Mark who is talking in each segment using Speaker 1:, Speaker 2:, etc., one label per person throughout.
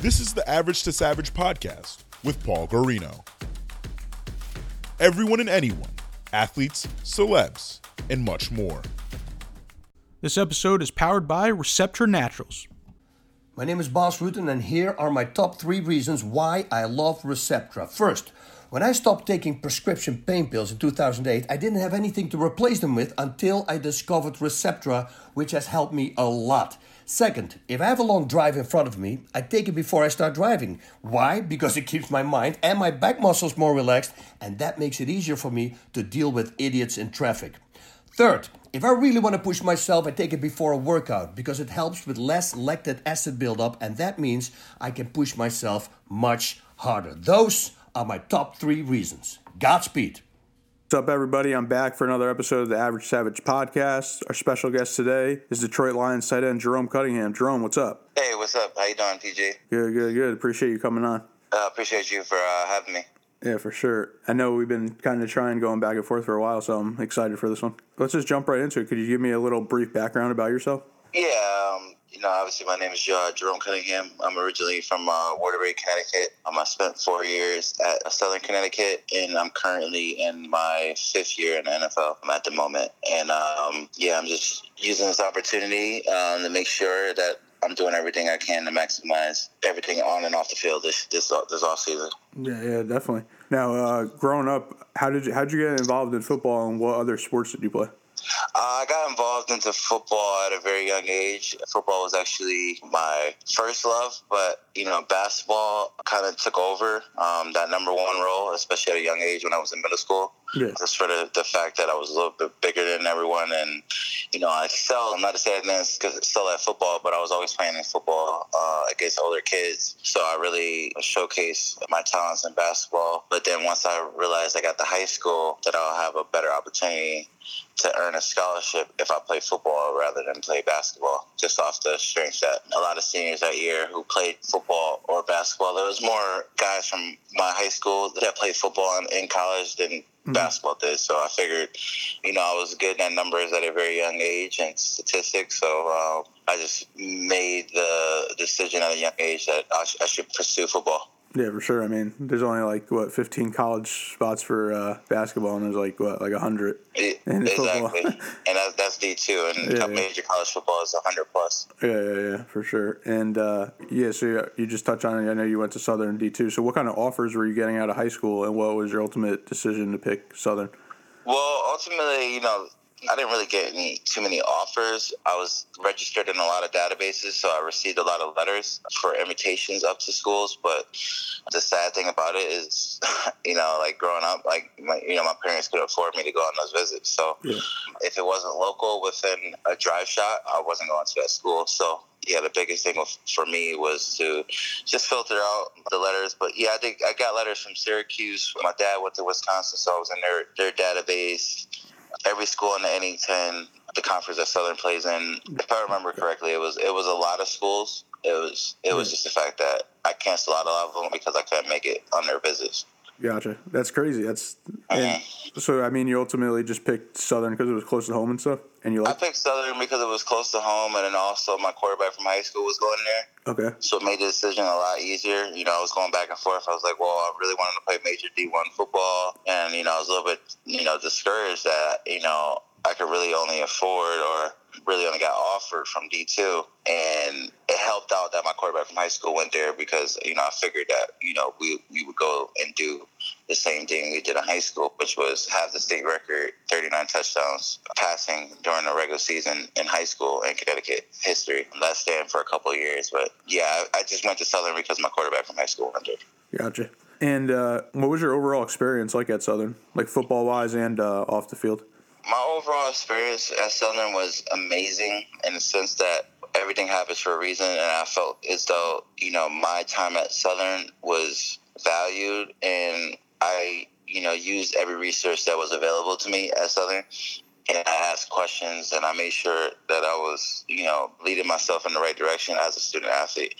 Speaker 1: This is the Average to Savage podcast with Paul Guarino. Everyone and anyone, athletes, celebs, and much more.
Speaker 2: This episode is powered by Receptra Naturals.
Speaker 3: My name is Bas Rutten, and here are my top three reasons why I love Receptra. First, when I stopped taking prescription pain pills in 2008, I didn't have anything to replace them with until I discovered Receptra, which has helped me a lot. Second, if I have a long drive in front of me, I take it before I start driving. Why? Because it keeps my mind and my back muscles more relaxed, and that makes it easier for me to deal with idiots in traffic. Third, if I really want to push myself, I take it before a workout because it helps with less lactic acid buildup, and that means I can push myself much harder. Those are my top three reasons. Godspeed.
Speaker 4: What's up, everybody? I'm back for another episode of the Average Savage podcast. Our special guest today is Detroit Lions tight end Jerome Cunningham. Jerome, what's up?
Speaker 5: Hey, what's up? How you doing, PJ?
Speaker 4: Good, good, good. Appreciate you coming on.
Speaker 5: Uh, appreciate you for uh, having me.
Speaker 4: Yeah, for sure. I know we've been kind of trying going back and forth for a while, so I'm excited for this one. Let's just jump right into it. Could you give me a little brief background about yourself?
Speaker 5: Yeah, um, you know, obviously my name is uh, Jerome Cunningham. I'm originally from uh, Waterbury, Connecticut. Um, I spent four years at Southern Connecticut, and I'm currently in my fifth year in the NFL at the moment. And um, yeah, I'm just using this opportunity um, to make sure that I'm doing everything I can to maximize everything on and off the field this this this off season.
Speaker 4: Yeah, yeah, definitely. Now, uh, growing up, how did you how did you get involved in football, and what other sports did you play?
Speaker 5: I got involved into football at a very young age. Football was actually my first love, but you know, basketball kind of took over um, that number one role, especially at a young age when I was in middle school.
Speaker 4: Yeah.
Speaker 5: Just for the, the fact that I was a little bit bigger than everyone, and you know, I excelled. I'm not to say I excel at football, but I was always playing in football uh, against older kids, so I really showcased my talents in basketball. But then once I realized I got to high school, that I'll have a better opportunity to earn a scholarship if I play football rather than play basketball, just off the strength that a lot of seniors that year who played football or basketball, there was more guys from my high school that played football in college than mm-hmm. basketball did. So I figured, you know, I was good at numbers at a very young age and statistics. So uh, I just made the decision at a young age that I, sh- I should pursue football.
Speaker 4: Yeah, for sure. I mean, there's only like what 15 college spots for uh, basketball, and there's like what like hundred
Speaker 5: in exactly. and that's that's D two, and yeah, major college football is hundred plus.
Speaker 4: Yeah, yeah, yeah, for sure. And uh, yeah, so you, you just touched on it. I know you went to Southern D two. So what kind of offers were you getting out of high school, and what was your ultimate decision to pick Southern?
Speaker 5: Well, ultimately, you know, I didn't really get any too many offers. I was registered in a lot of databases, so I received a lot of letters for invitations up to schools. But the sad thing about it is, you know, like growing up, like my, you know, my parents could afford me to go on those visits. So yeah. if it wasn't local within a drive shot, I wasn't going to that school. So yeah, the biggest thing for me was to just filter out the letters. But yeah, I think I got letters from Syracuse. My dad went to Wisconsin, so I was in their their database every school in the NE10, the conference that Southern plays in. If I remember correctly, it was it was a lot of schools. It was it was hmm. just the fact that I canceled out a lot of them because I couldn't make it on their visits.
Speaker 4: Gotcha. That's crazy. That's mm-hmm. so. I mean, you ultimately just picked Southern because it was close to home and stuff, and you like.
Speaker 5: I picked Southern because it was close to home, and then also my quarterback from high school was going there.
Speaker 4: Okay.
Speaker 5: So it made the decision a lot easier. You know, I was going back and forth. I was like, well, I really wanted to play major D one football, and you know, I was a little bit, you know, discouraged that you know I could really only afford or really only got offered from D2. And it helped out that my quarterback from high school went there because, you know, I figured that, you know, we, we would go and do the same thing we did in high school, which was have the state record 39 touchdowns passing during the regular season in high school in Connecticut history. That stand for a couple of years. But yeah, I just went to Southern because my quarterback from high school went there.
Speaker 4: Gotcha. And uh, what was your overall experience like at Southern, like football wise and uh, off the field?
Speaker 5: my overall experience at Southern was amazing in the sense that everything happens for a reason, and I felt as though you know my time at Southern was valued, and I you know used every resource that was available to me at Southern and I asked questions and I made sure that I was, you know, leading myself in the right direction as a student athlete.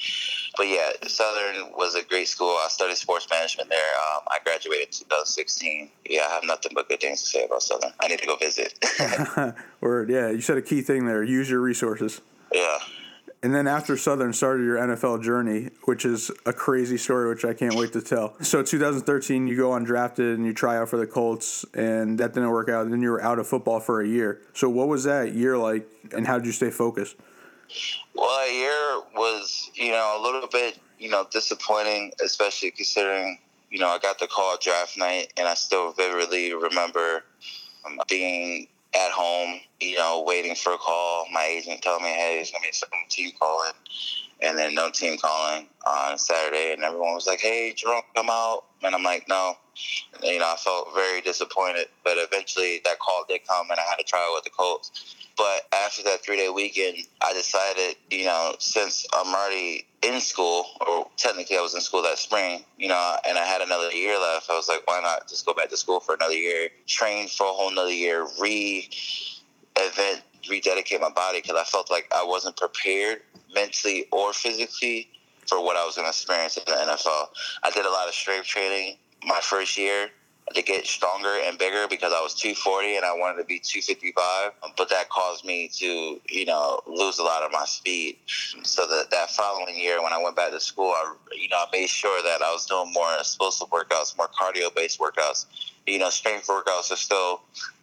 Speaker 5: But yeah, Southern was a great school. I studied sports management there. Um, I graduated in 2016. Yeah, I have nothing but good things to say about Southern. I need to go visit.
Speaker 4: Word, yeah. You said a key thing there. Use your resources.
Speaker 5: Yeah.
Speaker 4: And then after Southern started your NFL journey, which is a crazy story, which I can't wait to tell. So 2013, you go undrafted and you try out for the Colts, and that didn't work out. And then you were out of football for a year. So what was that year like, and how did you stay focused?
Speaker 5: Well, a year was, you know, a little bit, you know, disappointing, especially considering, you know, I got the call draft night, and I still vividly remember um, being at home, you know, waiting for a call. My agent told me, hey, it's going to be some team calling. And then no team calling on Saturday. And everyone was like, hey, Jerome, come out. And I'm like, no. And, you know, I felt very disappointed. But eventually that call did come, and I had to try with the Colts. But after that three day weekend, I decided, you know, since I'm already in school, or technically I was in school that spring, you know, and I had another year left, I was like, why not just go back to school for another year, train for a whole another year, re event, rededicate my body because I felt like I wasn't prepared mentally or physically for what I was going to experience in the NFL. I did a lot of strength training my first year to get stronger and bigger because I was 240 and I wanted to be 255. But that caused me to, you know, lose a lot of my speed. So that that following year, when I went back to school, I, you know, I made sure that I was doing more explosive workouts, more cardio-based workouts. You know, strength workouts are still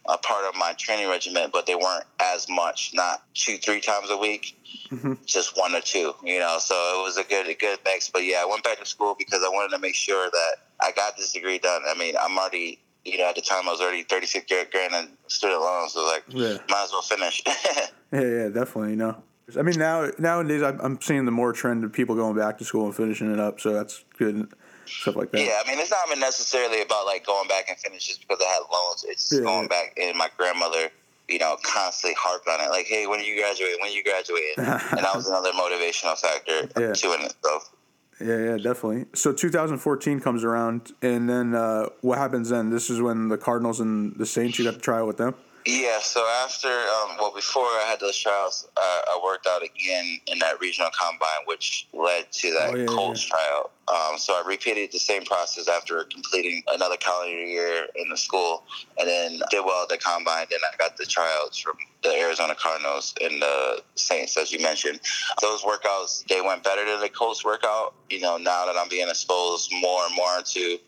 Speaker 5: a part of my training regimen, but they weren't as much. Not two, three times a week, mm-hmm. just one or two. You know, so it was a good, a good mix. But yeah, I went back to school because I wanted to make sure that I got this degree done. I mean, I'm already, you know, at the time I was already 36 grand in student loans, so like, yeah. might as well finish.
Speaker 4: yeah, yeah, definitely. You know, I mean, now nowadays I'm seeing the more trend of people going back to school and finishing it up, so that's good. Stuff like that.
Speaker 5: Yeah, I mean, it's not even necessarily about like going back and finish just because I had loans. It's yeah, going yeah. back, and my grandmother you know, constantly harped on it, like, "Hey, when are you graduating? When are you graduating?" and that was another motivational factor yeah. to it itself.
Speaker 4: Yeah, yeah, definitely. So 2014 comes around, and then uh, what happens then? This is when the Cardinals and the Saints you got to try out with them.
Speaker 5: Yeah. So after, um, well, before I had those trials, uh, I worked out again in that regional combine, which led to that oh, yeah, Colts yeah. tryout. Um, so I repeated the same process after completing another calendar year in the school, and then did well at the combine. Then I got the tryouts from the Arizona Cardinals and the Saints, as you mentioned. Those workouts they went better than the Colts workout. You know, now that I'm being exposed more and more to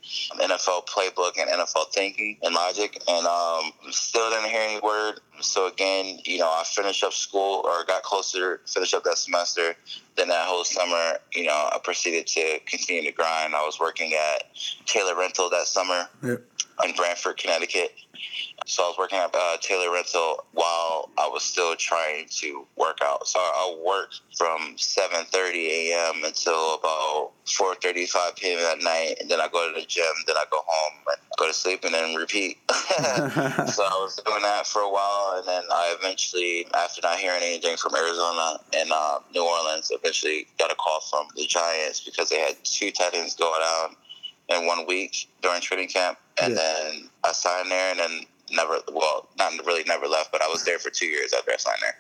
Speaker 5: NFL playbook and NFL thinking and logic, and um, still didn't hear any word so again, you know, I finished up school or got closer to finish up that semester. Then that whole summer, you know, I proceeded to continue to grind. I was working at Taylor Rental that summer yep. in Branford, Connecticut. So I was working at uh, Taylor Rental while I was still trying to work out. So I worked from 7:30 a.m. until about 4:35 p.m. at night, and then I go to the gym. Then I go home and go to sleep, and then repeat. so I was doing that for a while, and then I eventually, after not hearing anything from Arizona and uh, New Orleans, eventually got a call from the Giants because they had two tight ends going down in one week during training camp, and yeah. then I signed there, and then never, well, not really never left, but I was there for two years after I signed there.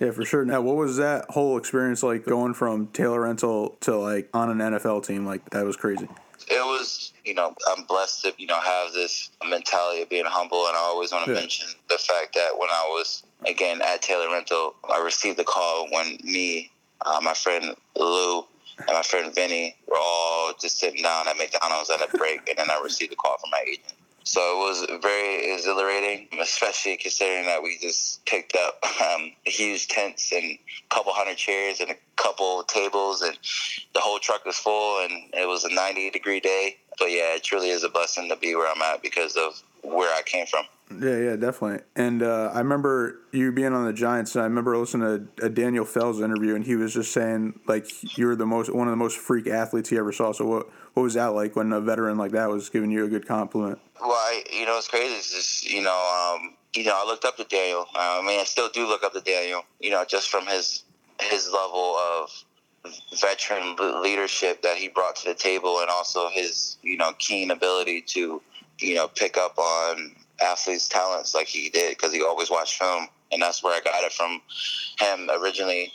Speaker 4: Yeah, for sure. Now, what was that whole experience like going from Taylor Rental to like on an NFL team? Like that was crazy.
Speaker 5: It was, you know, I'm blessed to, you know, have this mentality of being humble, and I always want to yeah. mention the fact that when I was again at Taylor Rental, I received the call when me, uh, my friend Lou, and my friend Vinny were all just sitting down at McDonald's at a break, and then I received a call from my agent. So it was very exhilarating, especially considering that we just picked up um, huge tents and a couple hundred chairs and a couple tables, and the whole truck was full, and it was a 90 degree day. But yeah, it truly is a blessing to be where I'm at because of where I came from.
Speaker 4: Yeah, yeah, definitely. And uh, I remember you being on the Giants, and I remember listening to a Daniel Fells interview, and he was just saying like you were the most one of the most freak athletes he ever saw. So what what was that like when a veteran like that was giving you a good compliment?
Speaker 5: Well, I, you know, it's crazy. It's just you know, um, you know, I looked up to Daniel. Uh, I mean, I still do look up to Daniel. You know, just from his his level of veteran leadership that he brought to the table, and also his you know keen ability to you know pick up on athletes' talents like he did because he always watched film, and that's where I got it from him originally.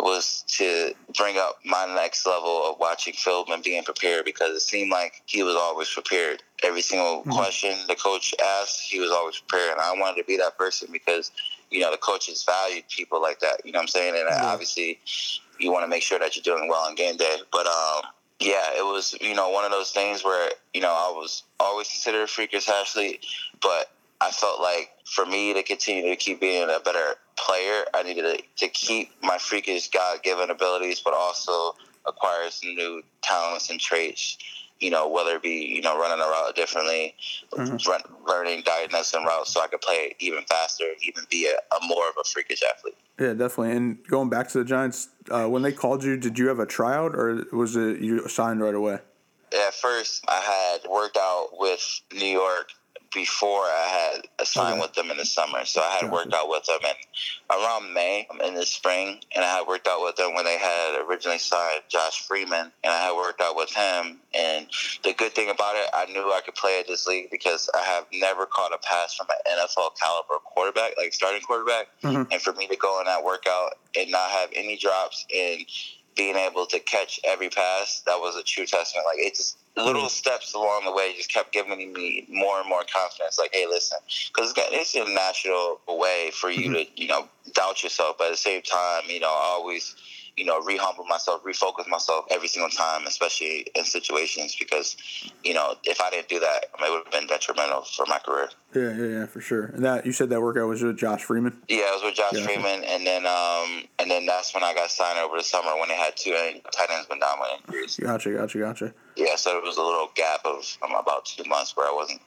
Speaker 5: Was to bring up my next level of watching film and being prepared because it seemed like he was always prepared. Every single mm-hmm. question the coach asked, he was always prepared. And I wanted to be that person because, you know, the coaches valued people like that. You know what I'm saying? And mm-hmm. obviously, you want to make sure that you're doing well on game day. But um, was you know one of those things where you know I was always considered a freakish athlete, but I felt like for me to continue to keep being a better player, I needed to, to keep my freakish God given abilities, but also acquire some new talents and traits. You know, whether it be you know running a route differently, run, learning diagnosing routes, so I could play even faster, even be a, a more of a freakish athlete.
Speaker 4: Yeah, definitely. And going back to the Giants, uh, when they called you, did you have a tryout or was it you signed right away?
Speaker 5: At first, I had worked out with New York before I had a sign
Speaker 4: Okay.
Speaker 5: with them in the summer. So I had
Speaker 4: Gotcha.
Speaker 5: worked out with them in around May in the spring, and I had worked out with them when they had originally signed Josh Freeman, and I had worked out with him. And the good thing about it, I knew I could play at this league because I have never caught a pass from an NFL caliber quarterback, like starting quarterback.
Speaker 4: Mhm.
Speaker 5: And for me to go in that workout and not have any drops and being able to catch every pass, that was a true testament. Like it just little mm. steps along the way just kept giving me more and more confidence. Like, hey, listen, because it's a natural way for you mm-hmm. to you know doubt yourself, but at the same time, you know, I always you know re-humble myself, refocus myself every single time, especially in situations because you know if I didn't do that, it would have been detrimental for my career.
Speaker 4: Yeah, yeah, yeah, for sure. And that you said that workout was with Josh Freeman.
Speaker 5: Yeah, it was with Josh
Speaker 4: Gotcha.
Speaker 5: Freeman, and then um, and then that's when I got signed over the summer when they had two tight ends been down with injuries.
Speaker 4: Gotcha, gotcha, gotcha.
Speaker 5: Yeah, so it was a little gap of um, about two months where I wasn't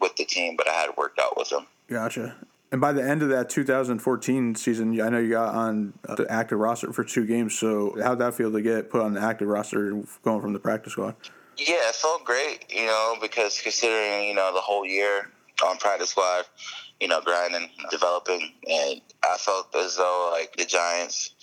Speaker 5: with the team, but I had worked out with them.
Speaker 4: Gotcha. And by the end of that 2014 season, I know you got on the active roster for two games. So how'd that feel to get put on the active roster going from the practice squad?
Speaker 5: Yeah, it felt great, you know, because considering, you know, the whole year on practice squad, you know, grinding, developing, and I felt as though, like, the Giants,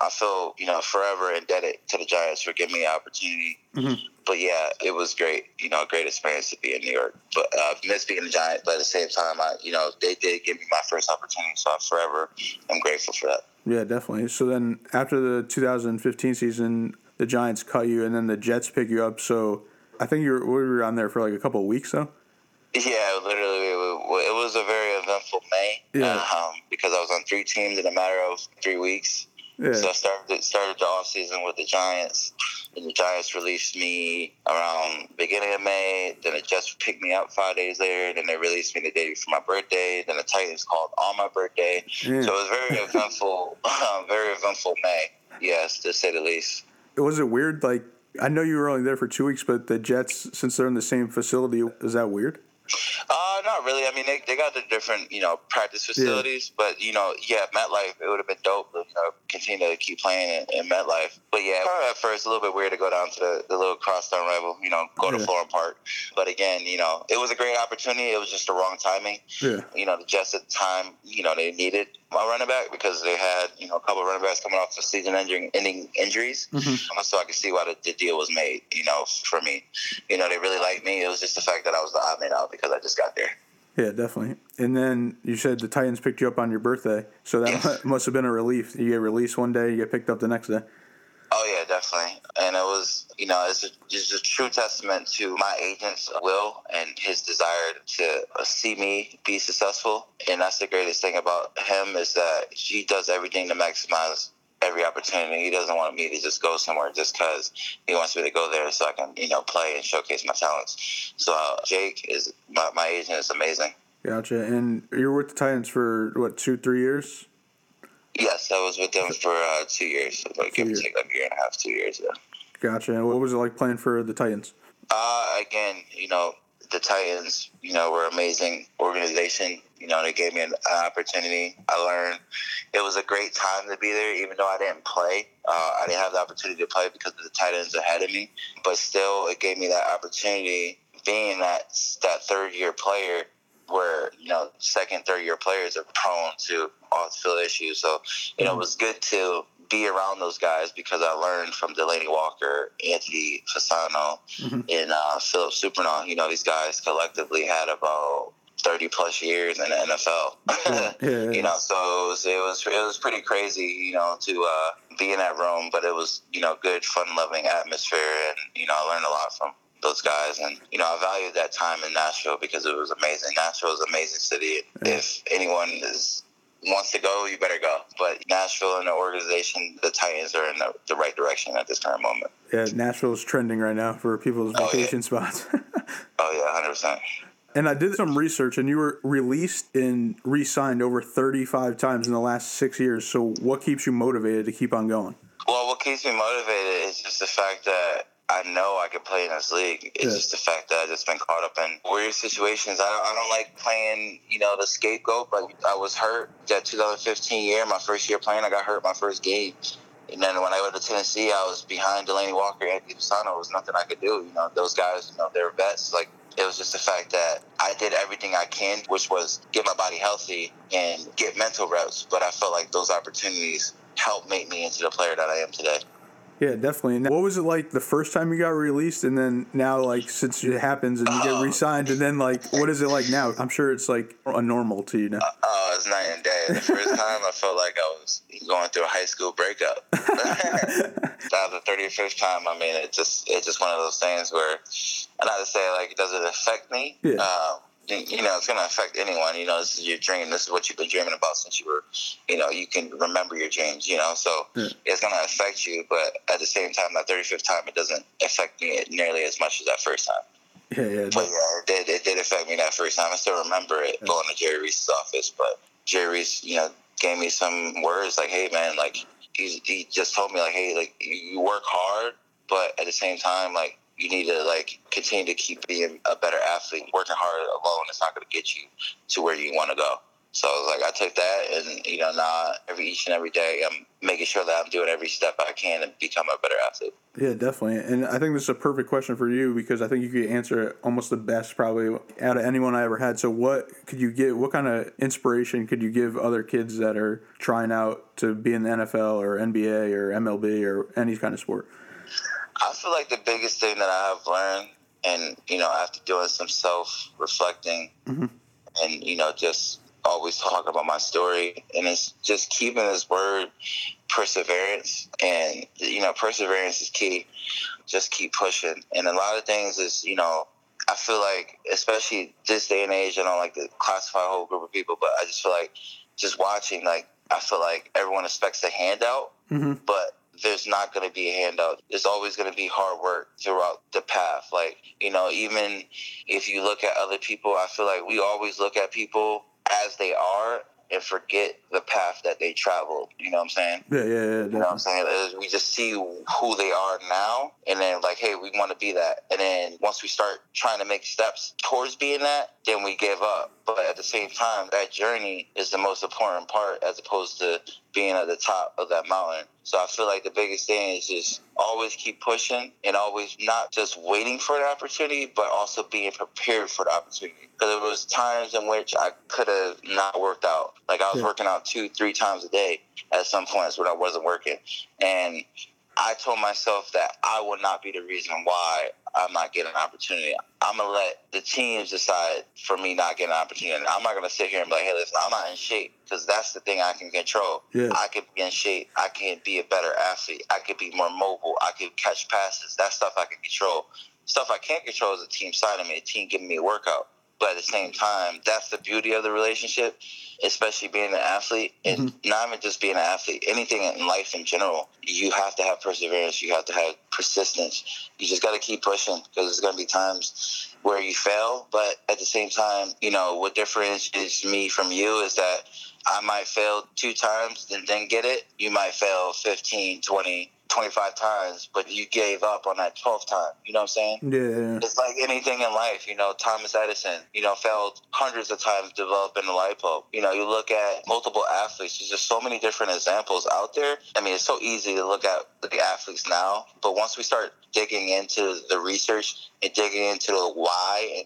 Speaker 5: I feel, you know, forever indebted to the Giants for giving me the opportunity. Mm-hmm. But yeah, it was great, you know, a great experience to be in New York. But uh, miss being a Giant, but at the same time, I, you know, they did give me my first opportunity, so I forever am grateful for that.
Speaker 4: Yeah, definitely. So then after the 2015 season, the Giants cut you, and then the Jets pick you up. So I think you were, we were on there for like a couple of weeks, though.
Speaker 5: Yeah, literally, it it was a very eventful May
Speaker 4: Yeah.
Speaker 5: um, because I was on three teams in a matter of three weeks.
Speaker 4: Yeah.
Speaker 5: So I started started the off season with the Giants, and the Giants released me around beginning of May. Then the Jets picked me up five days later. Then they released me the day before my birthday. Then the Titans called on my birthday.
Speaker 4: Yeah.
Speaker 5: So it was very eventful, very eventful May. Yes, to say the least.
Speaker 4: Was it weird? Like I know you were only there for two weeks, but the Jets, since they're in the same facility, is that weird?
Speaker 5: Uh, not really. I mean, they, they got the different, you know, practice facilities, but, you know, yeah, MetLife, it would have been dope to, you know, continue to keep playing in, in MetLife. But yeah, probably at first a little bit weird to go down to the, the little crosstown rival, you know, go to
Speaker 4: Yeah.
Speaker 5: Florham Park. But again, you know, it was a great opportunity. It was just the wrong timing.
Speaker 4: Yeah.
Speaker 5: You know, the Jets at the time, you know, they needed a running back because they had, you know, a couple of running backs coming off the season ending, ending injuries. Um, So I could see why the, the deal was made, you know, for me. You know, they really liked me. It was just the fact that I was the odd man out because I just got there.
Speaker 4: Yeah, definitely. And then you said the Titans picked you up on your birthday, so that
Speaker 5: Yes.
Speaker 4: must have been a relief. You get released one day, you get picked up the next day.
Speaker 5: Oh yeah, definitely. And it was, you know, it's a, it's a true testament to my agent's will and his desire to see me be successful. And that's the greatest thing about him is that he does everything to maximize every opportunity. He doesn't want me to just go somewhere just because he wants me to go there so I can, you know, play and showcase my talents. So uh, Jake is my, my agent is amazing.
Speaker 4: Gotcha. And you were with the Titans for what, two, three years?
Speaker 5: Yes, I was with them for uh, two years, like give
Speaker 4: years.
Speaker 5: take like a year and a half, two years. Yeah.
Speaker 4: Gotcha. And what was it like playing for the Titans?
Speaker 5: Uh, again, you know, the Titans, you know, were an amazing organization. You know, they gave me an opportunity. I learned it was a great time to be there, even though I didn't play. Uh, I didn't have the opportunity to play because of the Titans ahead of me. But still, it gave me that opportunity. Being that that third year player, where you know second, third year players are prone to off field issues. So you know, it was good to be around those guys because I learned from Delanie Walker, Anthony Fasano, and uh, Phillip Supernaw. You know, these guys collectively had about thirty plus years in the NFL.
Speaker 4: Yeah, yeah.
Speaker 5: You know, so it was, it was it was pretty crazy. You know, to uh, be in that room, but it was you know good, fun loving atmosphere, and you know I learned a lot from those guys, and you know I valued that time in Nashville because it was amazing. Nashville is an amazing city. If anyone is wants to go, you better go. But Nashville and the organization, the Titans are in the, the right direction at this current moment.
Speaker 4: Yeah, Nashville is trending right now for people's
Speaker 5: Oh, yeah.
Speaker 4: vacation spots.
Speaker 5: Oh yeah, hundred percent.
Speaker 4: and I did some research, and you were released and re-signed over 35 times in the last six years. So, what keeps you motivated to keep on going?
Speaker 5: Well, what keeps me motivated is just the fact that I know I can play in this league. It's
Speaker 4: Yeah.
Speaker 5: just the fact that I've just been caught up in weird situations. I don't, I don't like playing, you know, the scapegoat. But I was hurt that 2015 year, my first year playing. I got hurt my first game. And then when I went to Tennessee, I was behind Delanie Walker, Anthony Fasano. It was nothing I could do. You know, those guys, you know, they're vets. Like, it was just the fact that I did everything I can, which was get my body healthy and get mental reps. But I felt like those opportunities helped make me into the player that I am today.
Speaker 4: Yeah, definitely. And what was it like the first time you got released, and then now, like, since it happens and you get re-signed, and then, like, what is it like now? I'm sure it's like a normal to you now.
Speaker 5: Oh, it's night and day. The first time I felt like I was going through a high school breakup. Now the 35th time, I mean, it just it's just one of those things where, and not to say like, does it affect me?
Speaker 4: Yeah.
Speaker 5: Um, you know, it's going to affect anyone. You know, this is your dream. This is what you've been dreaming about since you were, you know, you can remember your dreams. You know, so
Speaker 4: Yeah.
Speaker 5: it's going to affect you. But at the same time, that 35th time, it doesn't affect me nearly as much as that first time.
Speaker 4: Yeah, yeah.
Speaker 5: But yeah, it did, it did affect me that first time. I still remember it going to Jerry Reese's office. But Jerry Reese, you know, gave me some words like, "Hey, man, like he, he just told me like, hey, like you work hard, but at the same time, like you need to like continue to keep being a better athlete. Working hard alone is not going to get you to where you want to go." So like, I took that, and you know, now every each and every day, I'm making sure that I'm doing every step I can to become a better athlete.
Speaker 4: Yeah, definitely. And I think this is a perfect question for you because I think you could answer it almost the best probably out of anyone I ever had. So what could you give what kind of inspiration could you give other kids that are trying out to be in the NFL or NBA or MLB or any kind of sport?
Speaker 5: I feel like the biggest thing that I have learned, and you know, after doing some self reflecting, mm-hmm. and you know, just always talking about my story, and it's just keeping this word perseverance, and you know, perseverance is key. Just keep pushing, and a lot of things is you know. I feel like, especially this day and age, I don't like to classify a whole group of people, but I just feel like just watching, like, I feel like everyone expects a handout, mm-hmm. but there's not going to be a handout. There's always going to be hard work throughout the path. Like, you know, even if you look at other people, I feel like we always look at people as they are and forget the path that they traveled. You know what I'm saying?
Speaker 4: Yeah, yeah, yeah.
Speaker 5: You know what I'm saying? Is We just see who they are now, and then like, hey, we want to be that. And then once we start trying to make steps towards being that, then we give up. But at the same time, that journey is the most important part, as opposed to being at the top of that mountain. So I feel like the biggest thing is just always keep pushing and always not just waiting for the opportunity, but also being prepared for the opportunity. Because there was times in which I could have not worked out. Like I was
Speaker 4: Yeah.
Speaker 5: working out two, three times a day at some points when I wasn't working. And I told myself that I will not be the reason why I'm not getting an opportunity. I'm gonna let the teams decide for me not getting an opportunity. I'm not gonna sit here and be like, "Hey, listen, I'm not in shape," because that's the thing I can control.
Speaker 4: Yeah.
Speaker 5: I could be in shape. I can be a better athlete. I could be more mobile. I could catch passes. That stuff I can control. Stuff I can't control is the team signing me, a team giving me a workout. But at the same time, that's the beauty of the relationship, especially being an athlete and mm-hmm. not even just being an athlete, anything in life in general. You have to have perseverance. You have to have persistence. You just got to keep pushing because there's going to be times where you fail. But at the same time, you know, what differentiates me from you is that I might fail two times and then get it. You might fail 15, 20, 25 times, but you gave up on that 12th time. You know what I'm saying?
Speaker 4: Yeah.
Speaker 5: It's like anything in life, you know, Thomas Edison, you know, failed hundreds of times developing the light bulb. You know, you look at multiple athletes, there's just so many different examples out there. I mean, it's so easy to look at the athletes now, but once we start digging into the research and digging into the why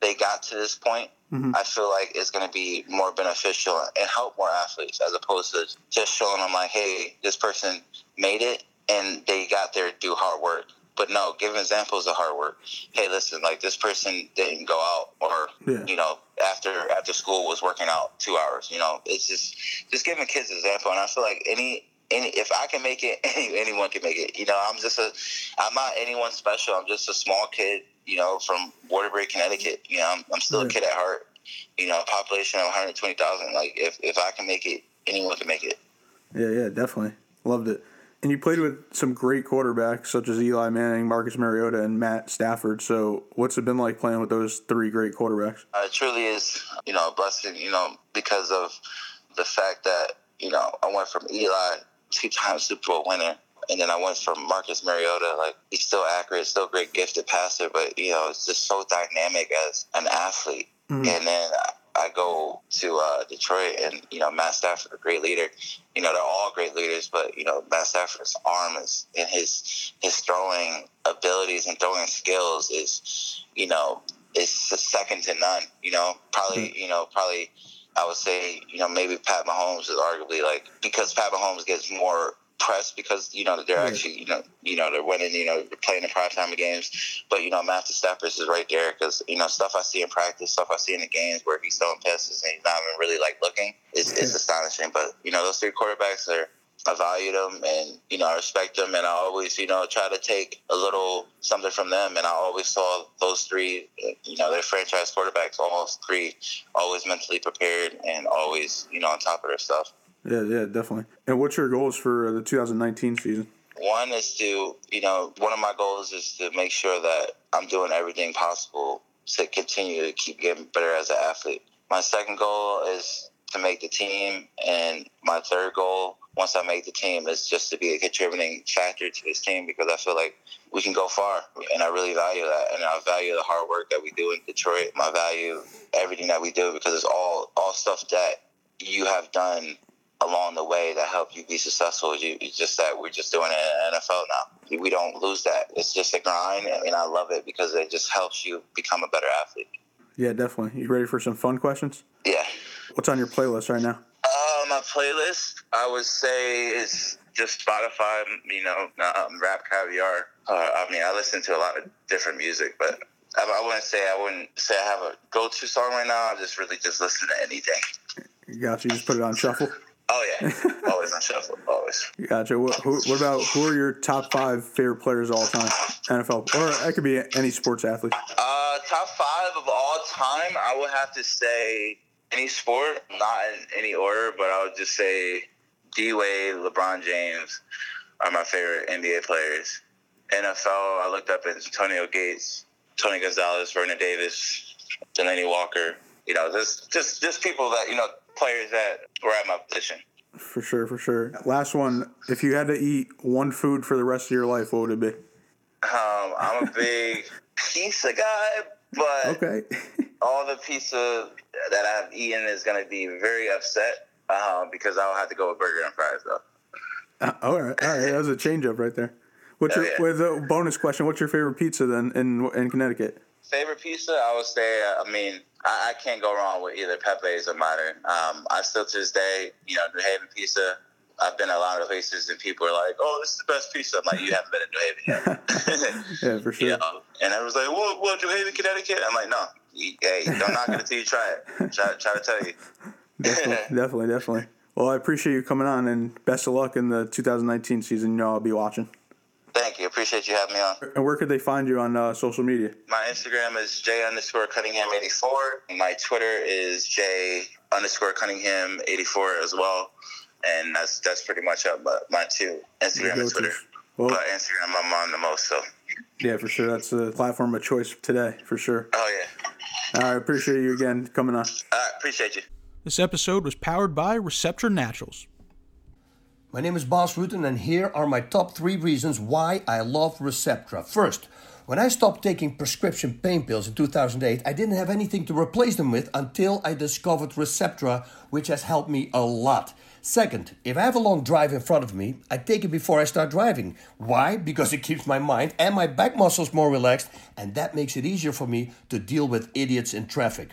Speaker 5: they got to this point, mm-hmm. I feel like it's going to be more beneficial and help more athletes as opposed to just showing them like, hey, this person made it and they got there to do hard work. But no, giving examples of hard work. Hey, listen, like this person didn't go out or
Speaker 4: Yeah.
Speaker 5: you know after after school was working out two hours. You know, it's just just giving kids example. And I feel like any any if I can make it, any, anyone can make it. You know, I'm just a I'm not anyone special. I'm just a small kid. You know, from Waterbury, Connecticut. You know, I'm, I'm still a kid at heart. you know, a population of 120,000. Like if if I can make it, anyone can make it.
Speaker 4: Yeah, yeah, definitely loved it. And you played with some great quarterbacks such as Eli Manning, Marcus Mariota, and Matt Stafford. So, what's it been like playing with those three great quarterbacks?
Speaker 5: Uh, it truly is, you know, a blessing. You know, because of the fact that you know I went from Eli, two-time Super Bowl winner, and then I went from Marcus Mariota. Like he's still accurate, still great gifted passer, but you know, it's just so dynamic as an athlete. Mm-hmm. And then I go to uh, Detroit, and you know Matt Stafford, a great leader. You know they're all great leaders, but you know Matt Stafford's arm is and his his throwing abilities and throwing skills is you know is second to none. You know probably mm-hmm. you know probably I would say you know maybe Pat Mahomes is arguably like because Pat Mahomes gets more press because you know they're actually you know you know they're winning you know they're playing in prime time games but you know Matthew Stafford is right there because you know stuff I see in practice stuff I see in the games where he's throwing passes and he's not even really like looking is is astonishing but you know those three quarterbacks are I value them and you know I respect them and I always you know try to take a little something from them and I always saw those three you know they're franchise quarterbacks almost three always mentally prepared and always you know on top of their stuff.
Speaker 4: Yeah, yeah, definitely. And what's your goals for the 2019 season?
Speaker 5: One is to, you know, one of my goals is to make sure that I'm doing everything possible to continue to keep getting better as an athlete. My second goal is to make the team, and my third goal, once I make the team, is just to be a contributing factor to this team because I feel like we can go far, and I really value that, and I value the hard work that we do in Detroit. I value everything that we do because it's all all stuff that you have done along the way that help you be successful. You, it's just that we're just doing it in NFL now. We don't lose that. It's just a grind, I mean, I love it because it just helps you become a better athlete.
Speaker 4: Yeah, definitely. You ready for some fun questions?
Speaker 5: Yeah.
Speaker 4: What's on your playlist right now?
Speaker 5: Uh, my playlist, I would say, is just Spotify. You know, um, RapCaviar. Uh, I mean, I listen to a lot of different music, but I, I wouldn't say I wouldn't say I have a go-to song right now. I just really just listen to anything.
Speaker 4: You got you. Just put it on shuffle.
Speaker 5: Oh yeah, always on shuffle, always.
Speaker 4: Gotcha. What, who, what, about who are your top five favorite players of all time? NFL, or it could be any sports athlete.
Speaker 5: Uh, top five of all time, I would have to say any sport, not in any order, but I would just say D Wade, LeBron James are my favorite NBA players. NFL, I looked up Antonio Gates, Tony Gonzalez, Vernon Davis, Delanie Walker. You know, just just just people that you know players that were at my position.
Speaker 4: For sure, for sure. Last one. If you had to eat one food for the rest of your life, what would it be?
Speaker 5: Um, I'm a big pizza guy, but
Speaker 4: okay.
Speaker 5: all the pizza that I've eaten is going to be very upset uh, because I'll have to go with burger and fries, though.
Speaker 4: Uh, all right, all right. That was a change up right there. What's your, yeah. with a bonus question? What's your favorite pizza then in in Connecticut?
Speaker 5: Favorite pizza, I would say. I mean, I, I, can't go wrong with either Pepe's or Modern. Um, I still to this day, you know, New Haven pizza. I've been a lot of places and people are like, "Oh, this is the best pizza." I'm like, "You haven't been in New
Speaker 4: Haven yet." yeah, for sure.
Speaker 5: You know? And I was like, "Well, well, New Haven, Connecticut." I'm like, "No, hey, don't knock it until you try it. Try, try to tell you."
Speaker 4: definitely, definitely, definitely. Well, I appreciate you coming on, and best of luck in the 2019 season. You know, I'll be watching.
Speaker 5: Thank you. Appreciate you having me on.
Speaker 4: And where could they find you on uh, social media?
Speaker 5: My Instagram is J underscore Cunningham 84. My Twitter is J underscore Cunningham 84 as well. And that's that's pretty much up. But my two Instagram and Twitter. Well, but Instagram I'm on the most. So.
Speaker 4: Yeah, for sure. That's a platform of choice today, for sure.
Speaker 5: Oh yeah.
Speaker 4: All right, appreciate you again coming on.
Speaker 5: All right, appreciate you.
Speaker 2: This episode was powered by Receptra Naturals.
Speaker 3: My name is Bas Rutten, and here are my top three reasons why I love Receptra. First, when I stopped taking prescription pain pills in 2008, I didn't have anything to replace them with until I discovered Receptra, which has helped me a lot. Second, if I have a long drive in front of me, I take it before I start driving. Why? Because it keeps my mind and my back muscles more relaxed, and that makes it easier for me to deal with idiots in traffic.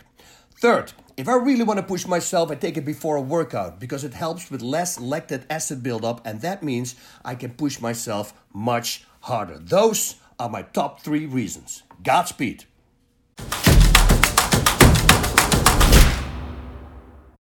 Speaker 3: Third, if I really want to push myself, I take it before a workout because it helps with less lactic acid buildup, and that means I can push myself much harder. Those are my top three reasons. Godspeed.